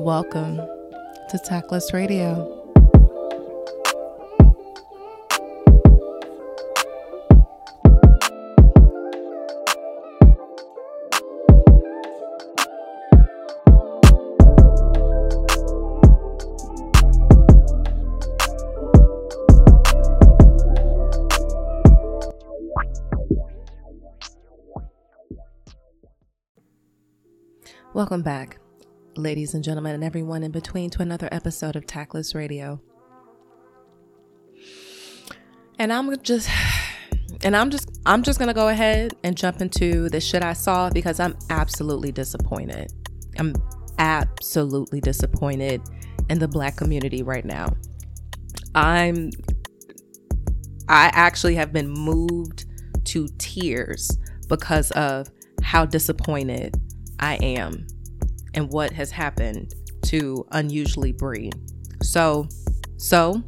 Welcome to Tactless Radio. Welcome back, ladies and gentlemen, and everyone in between, to another episode of Tactless Radio. And I'm just, and I'm just, I'm just gonna go ahead and jump into the shit I saw because I'm absolutely disappointed. I'm absolutely disappointed in the black community right now. I'm, I actually have been moved to tears because of how disappointed I am and what has happened to Unusually Bree. So, so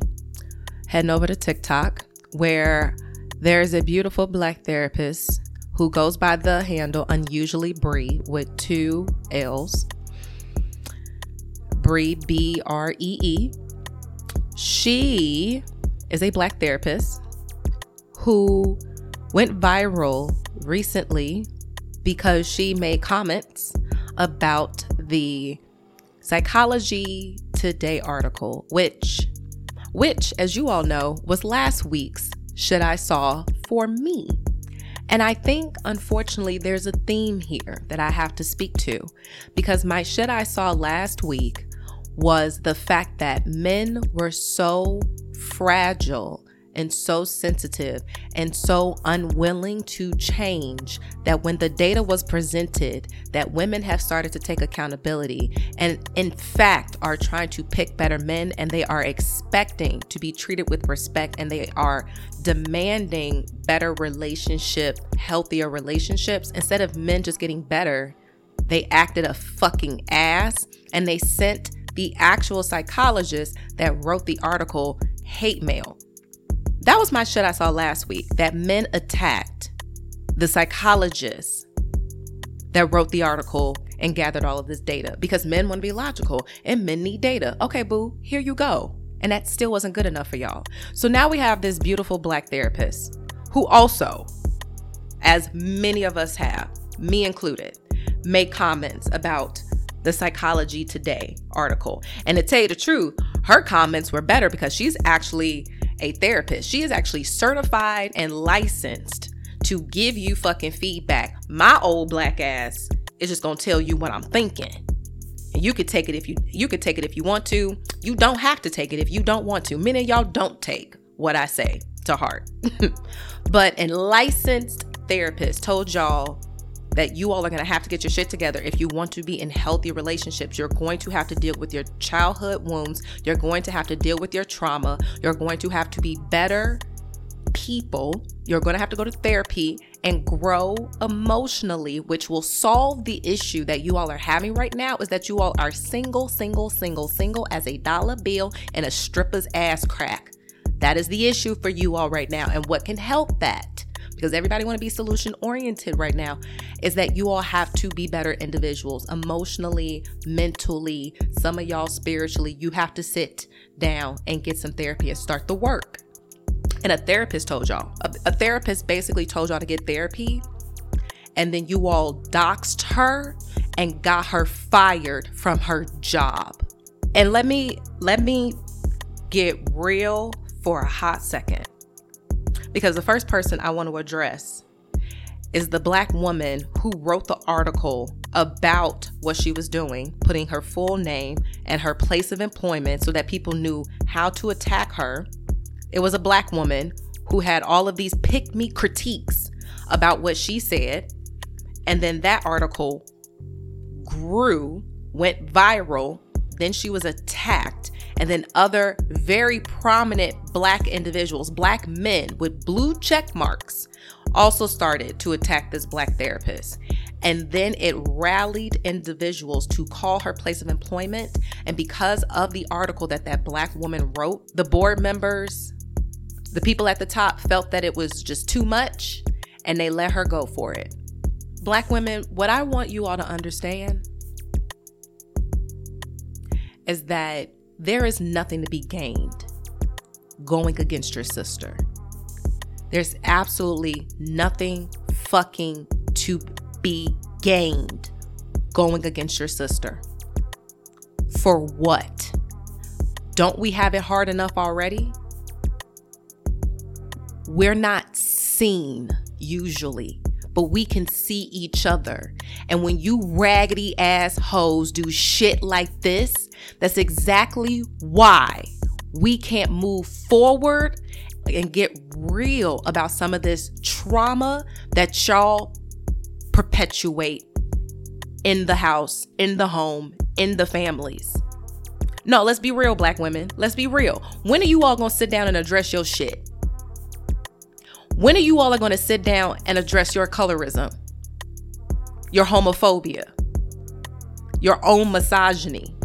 heading over to TikTok where there's a beautiful black therapist who goes by the handle Unusually Bree with two L's. Bree, B R E E. She is a black therapist who went viral recently because she made comments about the Psychology Today article, which which as you all know was last week's shit I saw for me. And I think unfortunately there's a theme here that I have to speak to because my shit I saw last week was the fact that men were so fragile and so sensitive and so unwilling to change that when the data was presented that women have started to take accountability and in fact are trying to pick better men and they are expecting to be treated with respect and they are demanding better relationship healthier relationships. Instead of men just getting better they acted a fucking ass and they sent the actual psychologist that wrote the article hate mail that was my shit I saw last week that men attacked the psychologist that wrote the article and gathered all of this data because men want to be logical and men need data. Okay, boo, here you go. And that still wasn't good enough for y'all. So now we have this beautiful black therapist who also, as many of us have, me included, made comments about the Psychology Today article. And to tell you the truth, her comments were better because she's actually a therapist. She is actually certified and licensed to give you fucking feedback. My old black ass is just gonna tell you what I'm thinking. And you could take it if you you could take it if you want to. You don't have to take it if you don't want to. Many of y'all don't take what I say to heart. but a licensed therapist told y'all that you all are going to have to get your shit together if you want to be in healthy relationships. You're going to have to deal with your childhood wounds. You're going to have to deal with your trauma. You're going to have to be better people. You're going to have to go to therapy and grow emotionally, which will solve the issue that you all are having right now is that you all are single, single, single, single as a dollar bill and a stripper's ass crack. That is the issue for you all right now. And what can help that? Because everybody want to be solution oriented right now is that you all have to be better individuals emotionally mentally some of y'all spiritually. You have to sit down and get some therapy and start the work. And a therapist told y'all a, a therapist basically told y'all to get therapy and then you all doxed her and got her fired from her job. And let me let me get real for a hot second because the first person I want to address is the black woman who wrote the article about what she was doing, putting her full name and her place of employment so that people knew how to attack her. It was a black woman who had all of these pick me critiques about what she said. And then that article grew, went viral. Then she was attacked and then other very prominent black individuals, black men with blue check marks, also started to attack this black therapist. And then it rallied individuals to call her place of employment. And because of the article that that black woman wrote, the board members, the people at the top felt that it was just too much and they let her go for it. Black women, what I want you all to understand is that there is nothing to be gained going against your sister. There's absolutely nothing fucking to be gained going against your sister. For what? Don't we have it hard enough already? We're not seen usually, but we can see each other. And when you raggedy ass hoes do shit like this, that's exactly why we can't move forward and get real about some of this trauma that y'all perpetuate in the house, in the home, in the families. No, let's be real, black women. Let's be real. When are you all gonna sit down and address your shit? When are you all are gonna sit down and address your colorism, your homophobia, your own misogyny?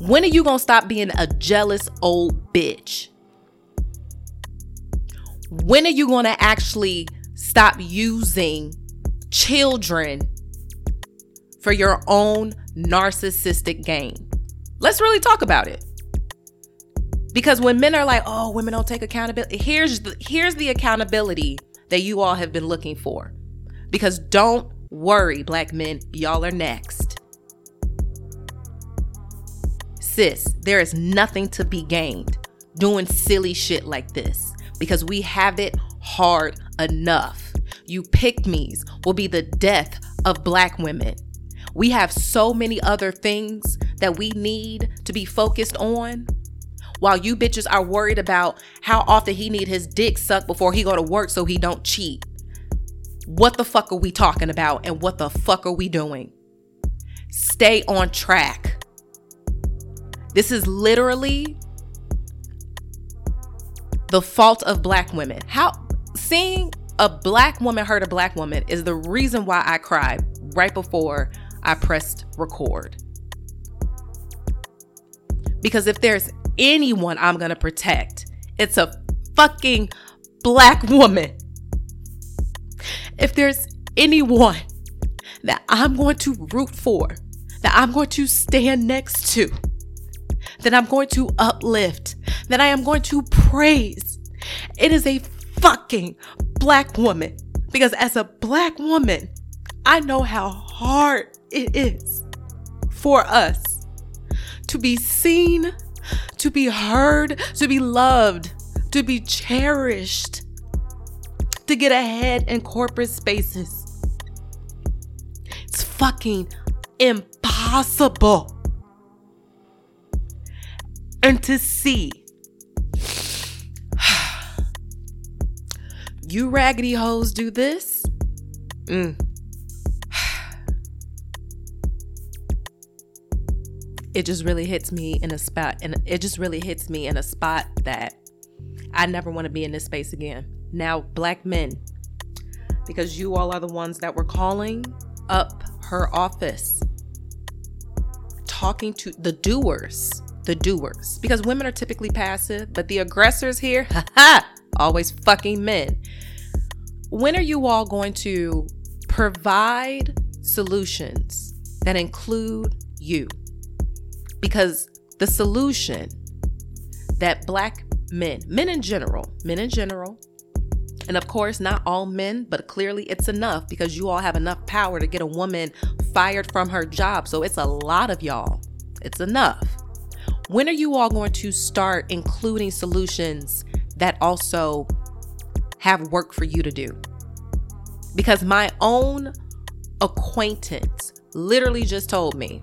When are you gonna stop being a jealous old bitch? When are you gonna actually stop using children for your own narcissistic gain? Let's really talk about it. Because when men are like, "Oh, women don't take accountability." Here's the here's the accountability that you all have been looking for. Because don't worry, black men, y'all are next. Sis, there is nothing to be gained doing silly shit like this because we have it hard enough. You pick me's will be the death of black women. We have so many other things that we need to be focused on. While you bitches are worried about how often he need his dick sucked before he go to work so he don't cheat. What the fuck are we talking about and what the fuck are we doing? Stay on track. This is literally the fault of black women. How seeing a black woman hurt a black woman is the reason why I cried right before I pressed record. Because if there's anyone I'm going to protect, it's a fucking black woman. If there's anyone that I'm going to root for, that I'm going to stand next to, that I'm going to uplift, that I am going to praise, it is a fucking black woman. Because as a black woman, I know how hard it is for us to be seen, to be heard, to be loved, to be cherished, to get ahead in corporate spaces. It's fucking impossible. And to see you raggedy hoes do this, mm. it just really hits me in a spot and it just really hits me in a spot that I never want to be in this space again. Now, black men, because you all are the ones that were calling up her office, talking to the doers, the doers, because women are typically passive, but the aggressors here, ha always fucking men. When are you all going to provide solutions that include you? Because the solution that black men, men in general, men in general, and of course, not all men, but clearly it's enough because you all have enough power to get a woman fired from her job. So it's a lot of y'all. It's enough. When are you all going to start including solutions that also have work for you to do? Because my own acquaintance literally just told me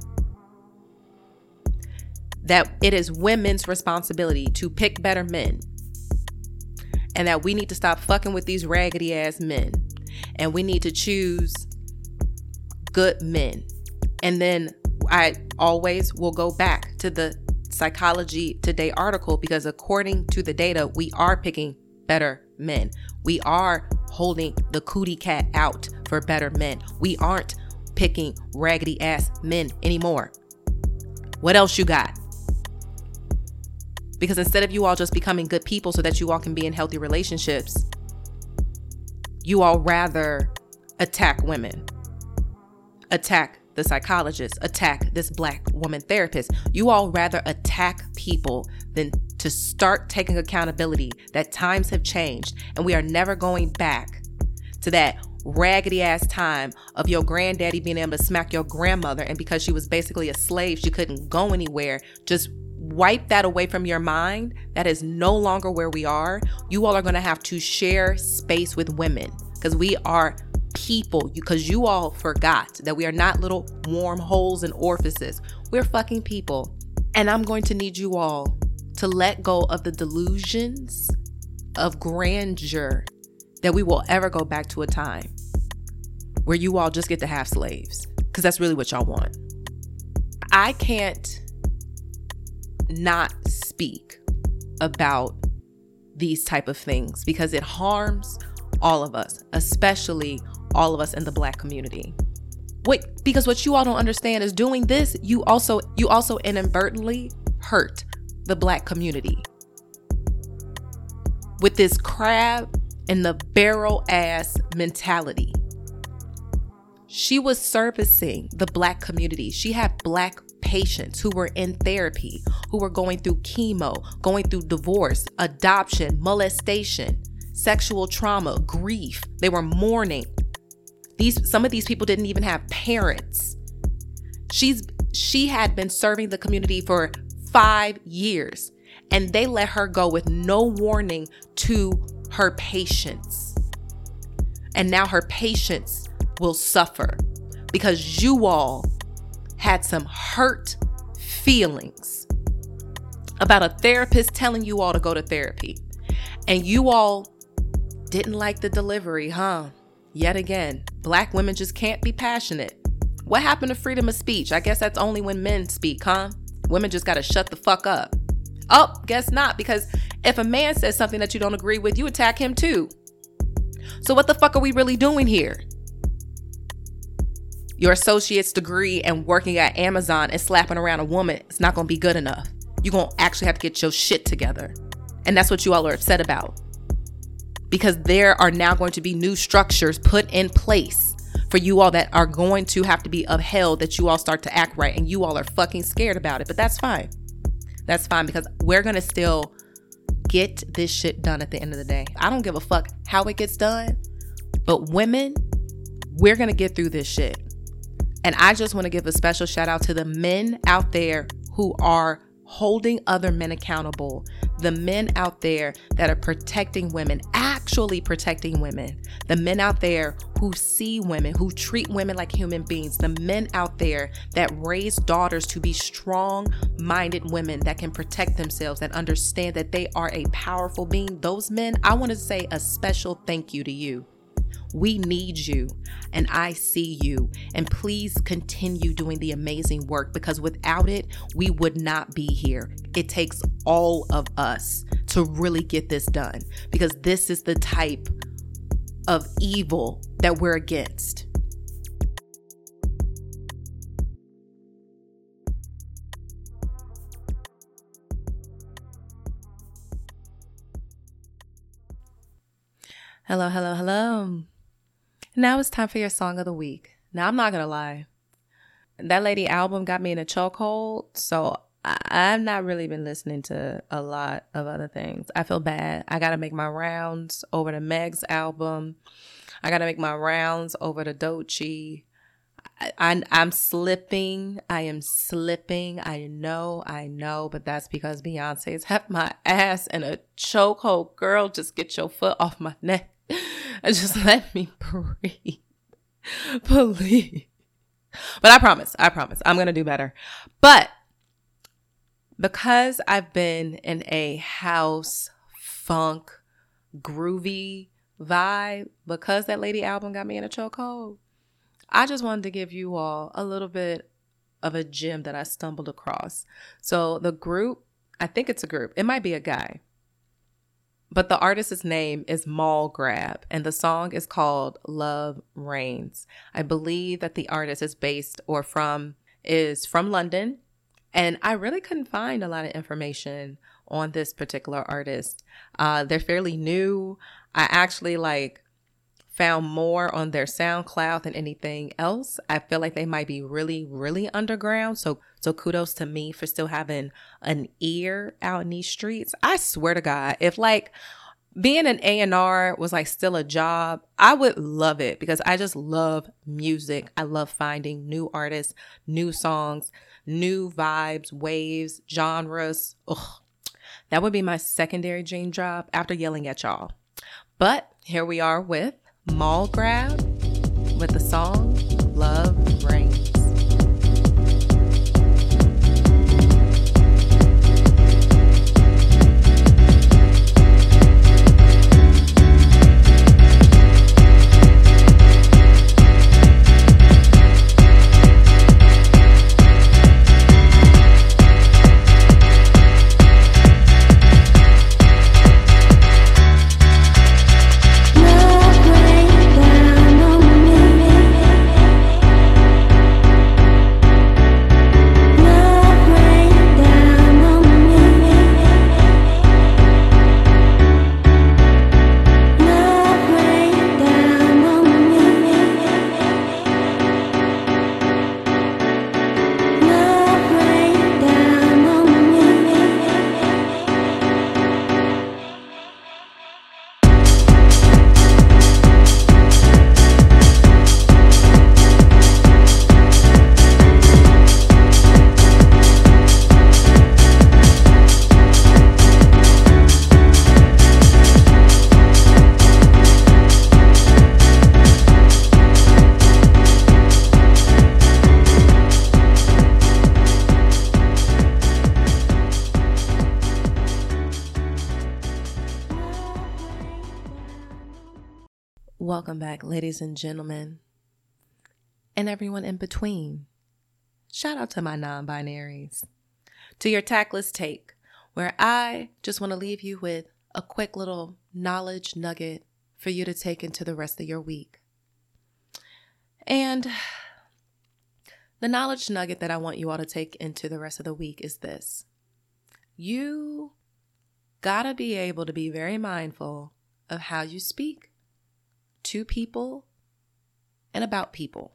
that it is women's responsibility to pick better men and that we need to stop fucking with these raggedy ass men and we need to choose good men. And then I always will go back to the Psychology Today article because according to the data, we are picking better men. We are holding the cootie cat out for better men. We aren't picking raggedy ass men anymore. What else you got? Because instead of you all just becoming good people so that you all can be in healthy relationships, you all rather attack women, attack the psychologist, attack this black woman therapist. You all rather attack people than to start taking accountability that times have changed and we are never going back to that raggedy ass time of your granddaddy being able to smack your grandmother and because she was basically a slave she couldn't go anywhere. Just wipe that away from your mind. That is no longer where we are. You all are going to have to share space with women because we are people because you all forgot that we are not little warm holes and orifices we're fucking people and i'm going to need you all to let go of the delusions of grandeur that we will ever go back to a time where you all just get to have slaves because that's really what y'all want. I can't not speak about these type of things because it harms all of us, especially all of us in the black community. Wait, because what you all don't understand is doing this, you also you also inadvertently hurt the black community. With this crab in the barrel ass mentality. She was servicing the black community. She had black patients who were in therapy, who were going through chemo, going through divorce, adoption, molestation, sexual trauma, grief. They were mourning. These some of these people didn't even have parents. She's she had been serving the community for 5 years and they let her go with no warning to her patients. And now her patients will suffer because you all had some hurt feelings about a therapist telling you all to go to therapy. And you all didn't like the delivery, huh? Yet again, black women just can't be passionate. What happened to freedom of speech? I guess that's only when men speak, huh? Women just gotta shut the fuck up. Oh, guess not, because if a man says something that you don't agree with, you attack him too. So, what the fuck are we really doing here? Your associate's degree and working at Amazon and slapping around a woman is not gonna be good enough. You're gonna actually have to get your shit together. And that's what you all are upset about. Because there are now going to be new structures put in place for you all that are going to have to be upheld that you all start to act right and you all are fucking scared about it. But that's fine. That's fine because we're going to still get this shit done at the end of the day. I don't give a fuck how it gets done, but women, we're going to get through this shit. And I just want to give a special shout out to the men out there who are holding other men accountable, the men out there that are protecting women, actually protecting women, the men out there who see women, who treat women like human beings, the men out there that raise daughters to be strong minded women that can protect themselves, that understand that they are a powerful being. Those men, I want to say a special thank you to you. We need you, and I see you. And please continue doing the amazing work because without it, we would not be here. It takes all of us to really get this done because this is the type of evil that we're against. Hello, hello, hello. Now it's time for your song of the week. Now, I'm not going to lie. That lady album got me in a chokehold. So I- I've not really been listening to a lot of other things. I feel bad. I got to make my rounds over the Meg's album. I got to make my rounds over the Doechii. I, I, I'm slipping. I am slipping. I know, I know, but that's because Beyonce's have my ass in a chokehold. Girl, just get your foot off my neck. just let me breathe. Please. But I promise, I promise, I'm going to do better. But because I've been in a house funk, groovy vibe, because that lady album got me in a chokehold, I just wanted to give you all a little bit of a gem that I stumbled across. So the group, I think it's a group, it might be a guy. But the artist's name is Mall Grab, and the song is called Love Reigns. I believe that the artist is based or from is from London, and I really couldn't find a lot of information on this particular artist. Uh, they're fairly new. I actually like found more on their SoundCloud than anything else. I feel like they might be really, really underground. So, so kudos to me for still having an ear out in these streets. I swear to God, if like being an A&R was like still a job, I would love it because I just love music. I love finding new artists, new songs, new vibes, waves, genres. Ugh. That would be my secondary dream job after yelling at y'all. But here we are with Mall Grab with the song Love Reigns. Welcome back, ladies and gentlemen, and everyone in between. Shout out to my non binaries. To your tactless take, where I just want to leave you with a quick little knowledge nugget for you to take into the rest of your week. And the knowledge nugget that I want you all to take into the rest of the week is this you gotta be able to be very mindful of how you speak to people and about people,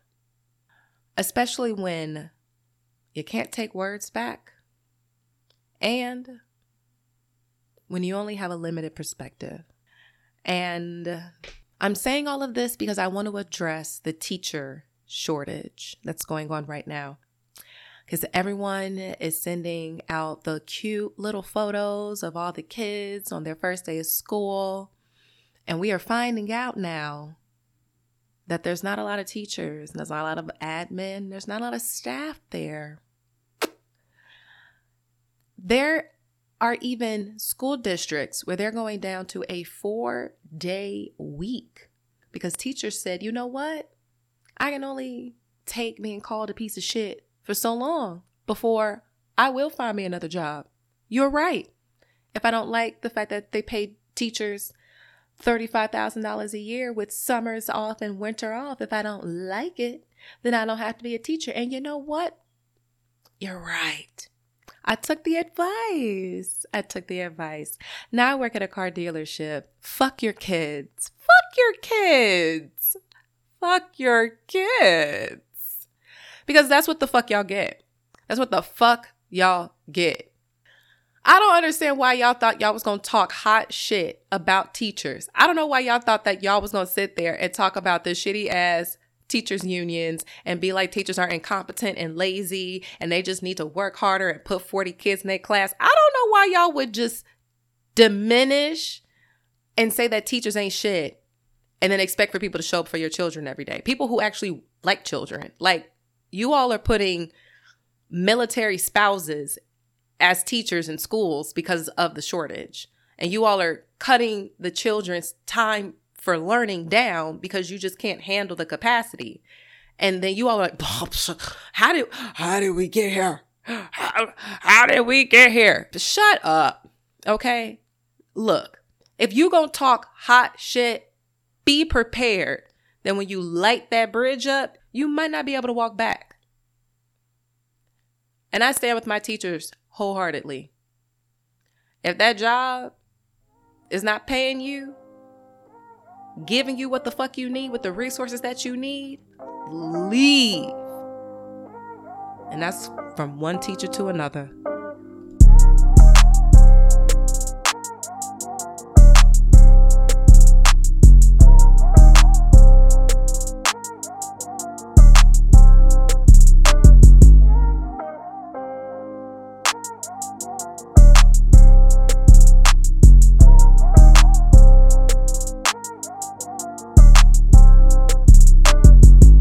especially when you can't take words back and when you only have a limited perspective. And I'm saying all of this because I want to address the teacher shortage that's going on right now. Because everyone is sending out the cute little photos of all the kids on their first day of school. And we are finding out now that there's not a lot of teachers, and there's not a lot of admin, there's not a lot of staff there. There are even school districts where they're going down to a four day week because teachers said, you know what? I can only take being called a piece of shit for so long before I will find me another job. You're right. If I don't like the fact that they pay teachers $35,000 a year with summers off and winter off. If I don't like it, then I don't have to be a teacher. And you know what? You're right. I took the advice. I took the advice. Now I work at a car dealership. Fuck your kids. Fuck your kids. Fuck your kids. Because that's what the fuck y'all get. That's what the fuck y'all get. I don't understand why y'all thought y'all was gonna talk hot shit about teachers. I don't know why y'all thought that y'all was gonna sit there and talk about the shitty ass teachers unions and be like teachers are incompetent and lazy and they just need to work harder and put 40 kids in their class. I don't know why y'all would just diminish and say that teachers ain't shit and then expect for people to show up for your children every day. People who actually like children. Like you all are putting military spouses as teachers in schools because of the shortage. And you all are cutting the children's time for learning down because you just can't handle the capacity. And then you all are like, how did how did we get here? How, how did we get here? Shut up. Okay? Look, if you gonna talk hot shit, be prepared. Then when you light that bridge up, you might not be able to walk back. And I stand with my teachers wholeheartedly. If that job is not paying you, giving you what the fuck you need with the resources that you need, leave. And that's from one teacher to another.